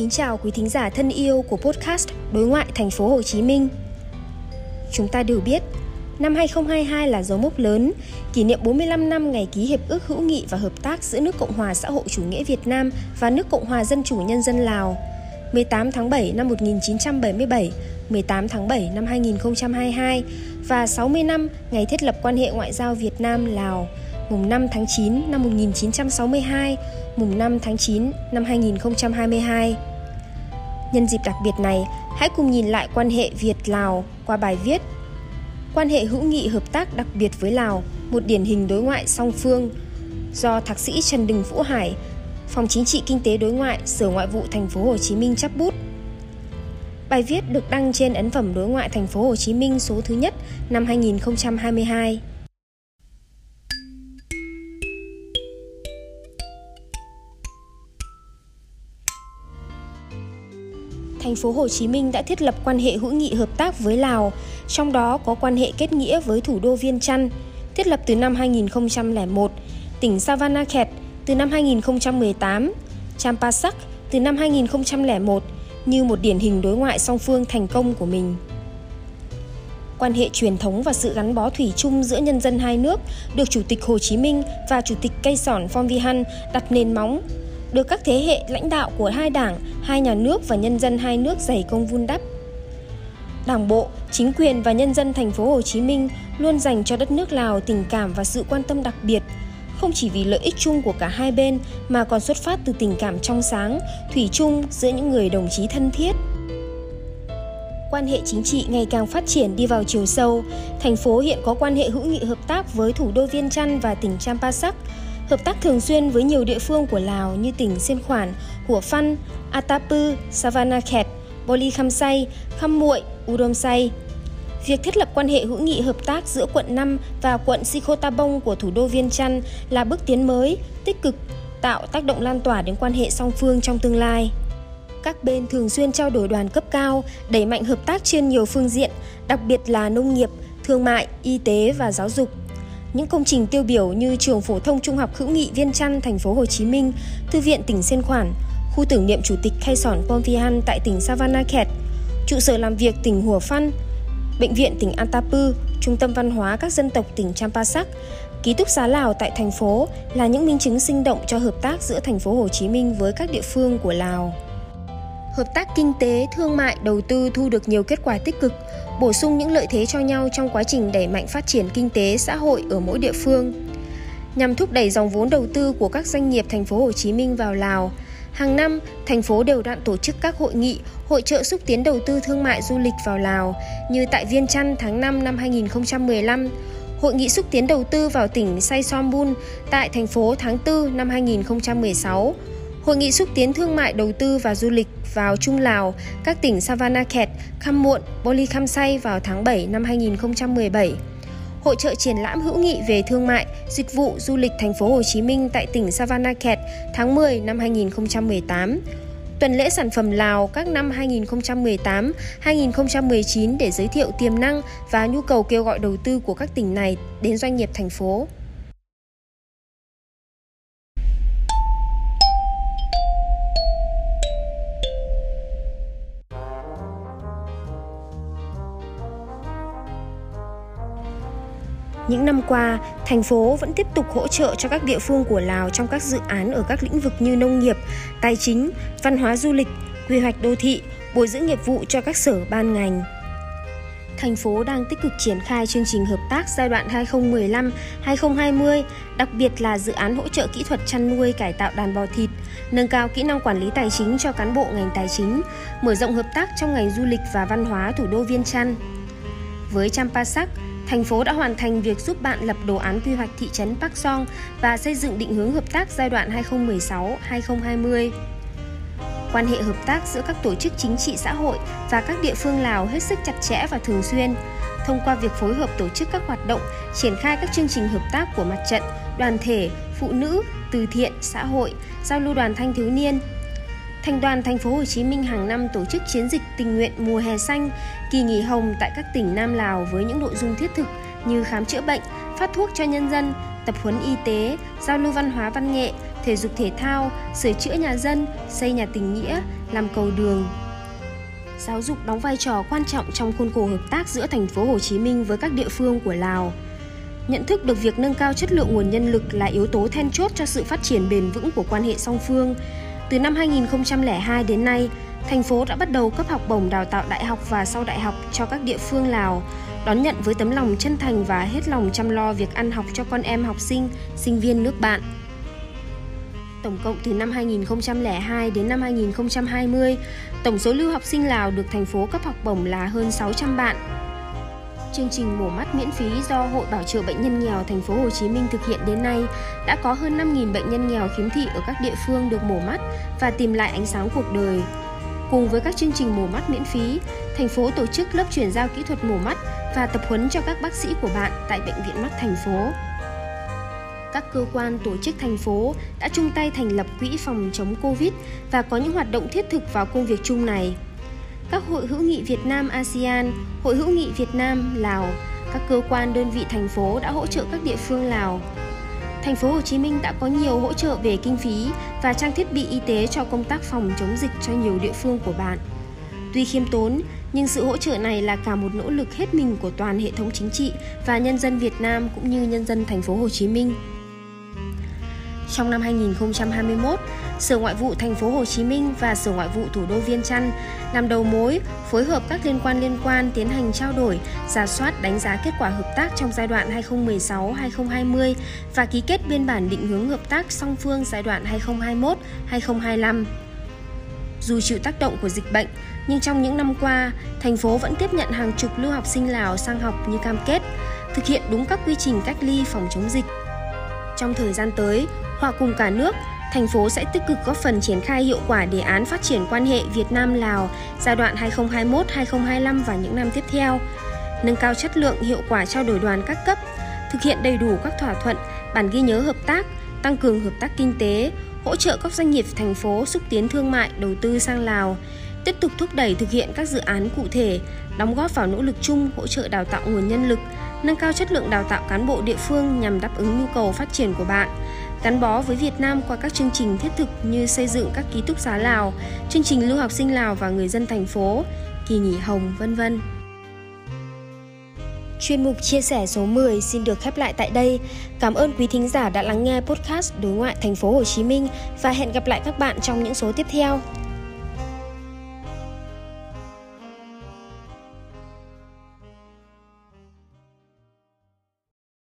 kính chào quý thính giả thân yêu của podcast Đối ngoại thành phố Hồ Chí Minh. Chúng ta đều biết, năm 2022 là dấu mốc lớn, kỷ niệm 45 năm ngày ký hiệp ước hữu nghị và hợp tác giữa nước Cộng hòa xã hội chủ nghĩa Việt Nam và nước Cộng hòa Dân chủ Nhân dân Lào. 18 tháng 7 năm 1977, 18 tháng 7 năm 2022 và 60 năm ngày thiết lập quan hệ ngoại giao Việt Nam Lào mùng 5 tháng 9 năm 1962, mùng 5 tháng 9 năm 2022. Nhân dịp đặc biệt này, hãy cùng nhìn lại quan hệ Việt-Lào qua bài viết Quan hệ hữu nghị hợp tác đặc biệt với Lào, một điển hình đối ngoại song phương do Thạc sĩ Trần Đình Vũ Hải, Phòng Chính trị Kinh tế Đối ngoại, Sở Ngoại vụ Thành phố Hồ Chí Minh chấp bút. Bài viết được đăng trên ấn phẩm Đối ngoại Thành phố Hồ Chí Minh số thứ nhất năm 2022. Phố Hồ Chí Minh đã thiết lập quan hệ hữu nghị hợp tác với Lào, trong đó có quan hệ kết nghĩa với thủ đô Viên Chăn, thiết lập từ năm 2001, tỉnh Savanakhet từ năm 2018, Champasak từ năm 2001 như một điển hình đối ngoại song phương thành công của mình. Quan hệ truyền thống và sự gắn bó thủy chung giữa nhân dân hai nước được Chủ tịch Hồ Chí Minh và Chủ tịch Cây Sòn Phong Vi Hăn đặt nền móng được các thế hệ lãnh đạo của hai đảng, hai nhà nước và nhân dân hai nước dày công vun đắp. Đảng bộ, chính quyền và nhân dân thành phố Hồ Chí Minh luôn dành cho đất nước Lào tình cảm và sự quan tâm đặc biệt, không chỉ vì lợi ích chung của cả hai bên mà còn xuất phát từ tình cảm trong sáng, thủy chung giữa những người đồng chí thân thiết. Quan hệ chính trị ngày càng phát triển đi vào chiều sâu, thành phố hiện có quan hệ hữu nghị hợp tác với thủ đô Viên Chăn và tỉnh Champasak, hợp tác thường xuyên với nhiều địa phương của Lào như tỉnh Siên Khoản, Hủa Phăn, Atapu, Savanakhet, Boli Kham Say, Kham Muội, Udom Say. Việc thiết lập quan hệ hữu nghị hợp tác giữa quận 5 và quận Sikhotabong của thủ đô Viên Chăn là bước tiến mới, tích cực, tạo tác động lan tỏa đến quan hệ song phương trong tương lai. Các bên thường xuyên trao đổi đoàn cấp cao, đẩy mạnh hợp tác trên nhiều phương diện, đặc biệt là nông nghiệp, thương mại, y tế và giáo dục. Những công trình tiêu biểu như trường phổ thông trung học hữu nghị Viên Chăn, thành phố Hồ Chí Minh, thư viện tỉnh Sên Khoản, khu tưởng niệm chủ tịch Khay Sòn Pomphian tại tỉnh Savanakhet, trụ sở làm việc tỉnh Hùa Phăn, bệnh viện tỉnh Antapu, trung tâm văn hóa các dân tộc tỉnh Champasak, ký túc xá Lào tại thành phố là những minh chứng sinh động cho hợp tác giữa thành phố Hồ Chí Minh với các địa phương của Lào. Hợp tác kinh tế, thương mại, đầu tư thu được nhiều kết quả tích cực, bổ sung những lợi thế cho nhau trong quá trình đẩy mạnh phát triển kinh tế xã hội ở mỗi địa phương. Nhằm thúc đẩy dòng vốn đầu tư của các doanh nghiệp thành phố Hồ Chí Minh vào Lào, hàng năm thành phố đều đặn tổ chức các hội nghị, hội trợ xúc tiến đầu tư thương mại du lịch vào Lào như tại Viên Chăn tháng 5 năm 2015, Hội nghị xúc tiến đầu tư vào tỉnh Say Sombun tại thành phố tháng 4 năm 2016, Hội nghị xúc tiến thương mại đầu tư và du lịch vào Trung Lào, các tỉnh Savanakhet, Kham Muộn, Boli Kham Say vào tháng 7 năm 2017. Hội trợ triển lãm hữu nghị về thương mại, dịch vụ du lịch thành phố Hồ Chí Minh tại tỉnh Savanakhet tháng 10 năm 2018. Tuần lễ sản phẩm Lào các năm 2018, 2019 để giới thiệu tiềm năng và nhu cầu kêu gọi đầu tư của các tỉnh này đến doanh nghiệp thành phố. Những năm qua, thành phố vẫn tiếp tục hỗ trợ cho các địa phương của Lào trong các dự án ở các lĩnh vực như nông nghiệp, tài chính, văn hóa du lịch, quy hoạch đô thị, bồi dưỡng nghiệp vụ cho các sở ban ngành. Thành phố đang tích cực triển khai chương trình hợp tác giai đoạn 2015-2020, đặc biệt là dự án hỗ trợ kỹ thuật chăn nuôi cải tạo đàn bò thịt, nâng cao kỹ năng quản lý tài chính cho cán bộ ngành tài chính, mở rộng hợp tác trong ngành du lịch và văn hóa thủ đô Viên Chăn. Với Champasak, thành phố đã hoàn thành việc giúp bạn lập đồ án quy hoạch thị trấn Park Song và xây dựng định hướng hợp tác giai đoạn 2016-2020. Quan hệ hợp tác giữa các tổ chức chính trị xã hội và các địa phương Lào hết sức chặt chẽ và thường xuyên, thông qua việc phối hợp tổ chức các hoạt động, triển khai các chương trình hợp tác của mặt trận, đoàn thể, phụ nữ, từ thiện, xã hội, giao lưu đoàn thanh thiếu niên, Thành đoàn thành phố Hồ Chí Minh hàng năm tổ chức chiến dịch tình nguyện mùa hè xanh, kỳ nghỉ hồng tại các tỉnh Nam Lào với những nội dung thiết thực như khám chữa bệnh, phát thuốc cho nhân dân, tập huấn y tế, giao lưu văn hóa văn nghệ, thể dục thể thao, sửa chữa nhà dân, xây nhà tình nghĩa, làm cầu đường. Giáo dục đóng vai trò quan trọng trong khuôn khổ hợp tác giữa thành phố Hồ Chí Minh với các địa phương của Lào. Nhận thức được việc nâng cao chất lượng nguồn nhân lực là yếu tố then chốt cho sự phát triển bền vững của quan hệ song phương. Từ năm 2002 đến nay, thành phố đã bắt đầu cấp học bổng đào tạo đại học và sau đại học cho các địa phương Lào, đón nhận với tấm lòng chân thành và hết lòng chăm lo việc ăn học cho con em học sinh, sinh viên nước bạn. Tổng cộng từ năm 2002 đến năm 2020, tổng số lưu học sinh Lào được thành phố cấp học bổng là hơn 600 bạn. Chương trình mổ mắt miễn phí do Hội Bảo trợ bệnh nhân nghèo thành phố Hồ Chí Minh thực hiện đến nay đã có hơn 5.000 bệnh nhân nghèo khiếm thị ở các địa phương được mổ mắt và tìm lại ánh sáng cuộc đời. Cùng với các chương trình mổ mắt miễn phí, thành phố tổ chức lớp chuyển giao kỹ thuật mổ mắt và tập huấn cho các bác sĩ của bạn tại Bệnh viện Mắt thành phố. Các cơ quan tổ chức thành phố đã chung tay thành lập quỹ phòng chống Covid và có những hoạt động thiết thực vào công việc chung này. Các hội hữu nghị Việt Nam ASEAN, Hội hữu nghị Việt Nam Lào, các cơ quan đơn vị thành phố đã hỗ trợ các địa phương Lào. Thành phố Hồ Chí Minh đã có nhiều hỗ trợ về kinh phí và trang thiết bị y tế cho công tác phòng chống dịch cho nhiều địa phương của bạn. Tuy khiêm tốn, nhưng sự hỗ trợ này là cả một nỗ lực hết mình của toàn hệ thống chính trị và nhân dân Việt Nam cũng như nhân dân thành phố Hồ Chí Minh. Trong năm 2021, Sở Ngoại vụ thành phố Hồ Chí Minh và Sở Ngoại vụ thủ đô Viên Chăn làm đầu mối, phối hợp các liên quan liên quan tiến hành trao đổi, giả soát đánh giá kết quả hợp tác trong giai đoạn 2016-2020 và ký kết biên bản định hướng hợp tác song phương giai đoạn 2021-2025. Dù chịu tác động của dịch bệnh, nhưng trong những năm qua, thành phố vẫn tiếp nhận hàng chục lưu học sinh Lào sang học như cam kết, thực hiện đúng các quy trình cách ly phòng chống dịch. Trong thời gian tới, hòa cùng cả nước, thành phố sẽ tích cực góp phần triển khai hiệu quả đề án phát triển quan hệ Việt Nam Lào giai đoạn 2021-2025 và những năm tiếp theo, nâng cao chất lượng hiệu quả trao đổi đoàn các cấp, thực hiện đầy đủ các thỏa thuận, bản ghi nhớ hợp tác, tăng cường hợp tác kinh tế, hỗ trợ các doanh nghiệp thành phố xúc tiến thương mại, đầu tư sang Lào, tiếp tục thúc đẩy thực hiện các dự án cụ thể, đóng góp vào nỗ lực chung hỗ trợ đào tạo nguồn nhân lực, nâng cao chất lượng đào tạo cán bộ địa phương nhằm đáp ứng nhu cầu phát triển của bạn, gắn bó với Việt Nam qua các chương trình thiết thực như xây dựng các ký túc xá Lào, chương trình lưu học sinh Lào và người dân thành phố, kỳ nghỉ hồng, vân vân. Chuyên mục chia sẻ số 10 xin được khép lại tại đây. Cảm ơn quý thính giả đã lắng nghe podcast Đối ngoại thành phố Hồ Chí Minh và hẹn gặp lại các bạn trong những số tiếp theo.